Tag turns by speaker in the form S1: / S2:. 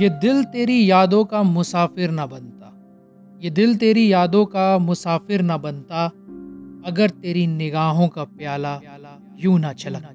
S1: ये दिल तेरी यादों का मुसाफिर ना बनता। ये दिल तेरी यादों का मुसाफिर ना बनता। अगर तेरी निगाहों का प्याला यूँ ना चलना।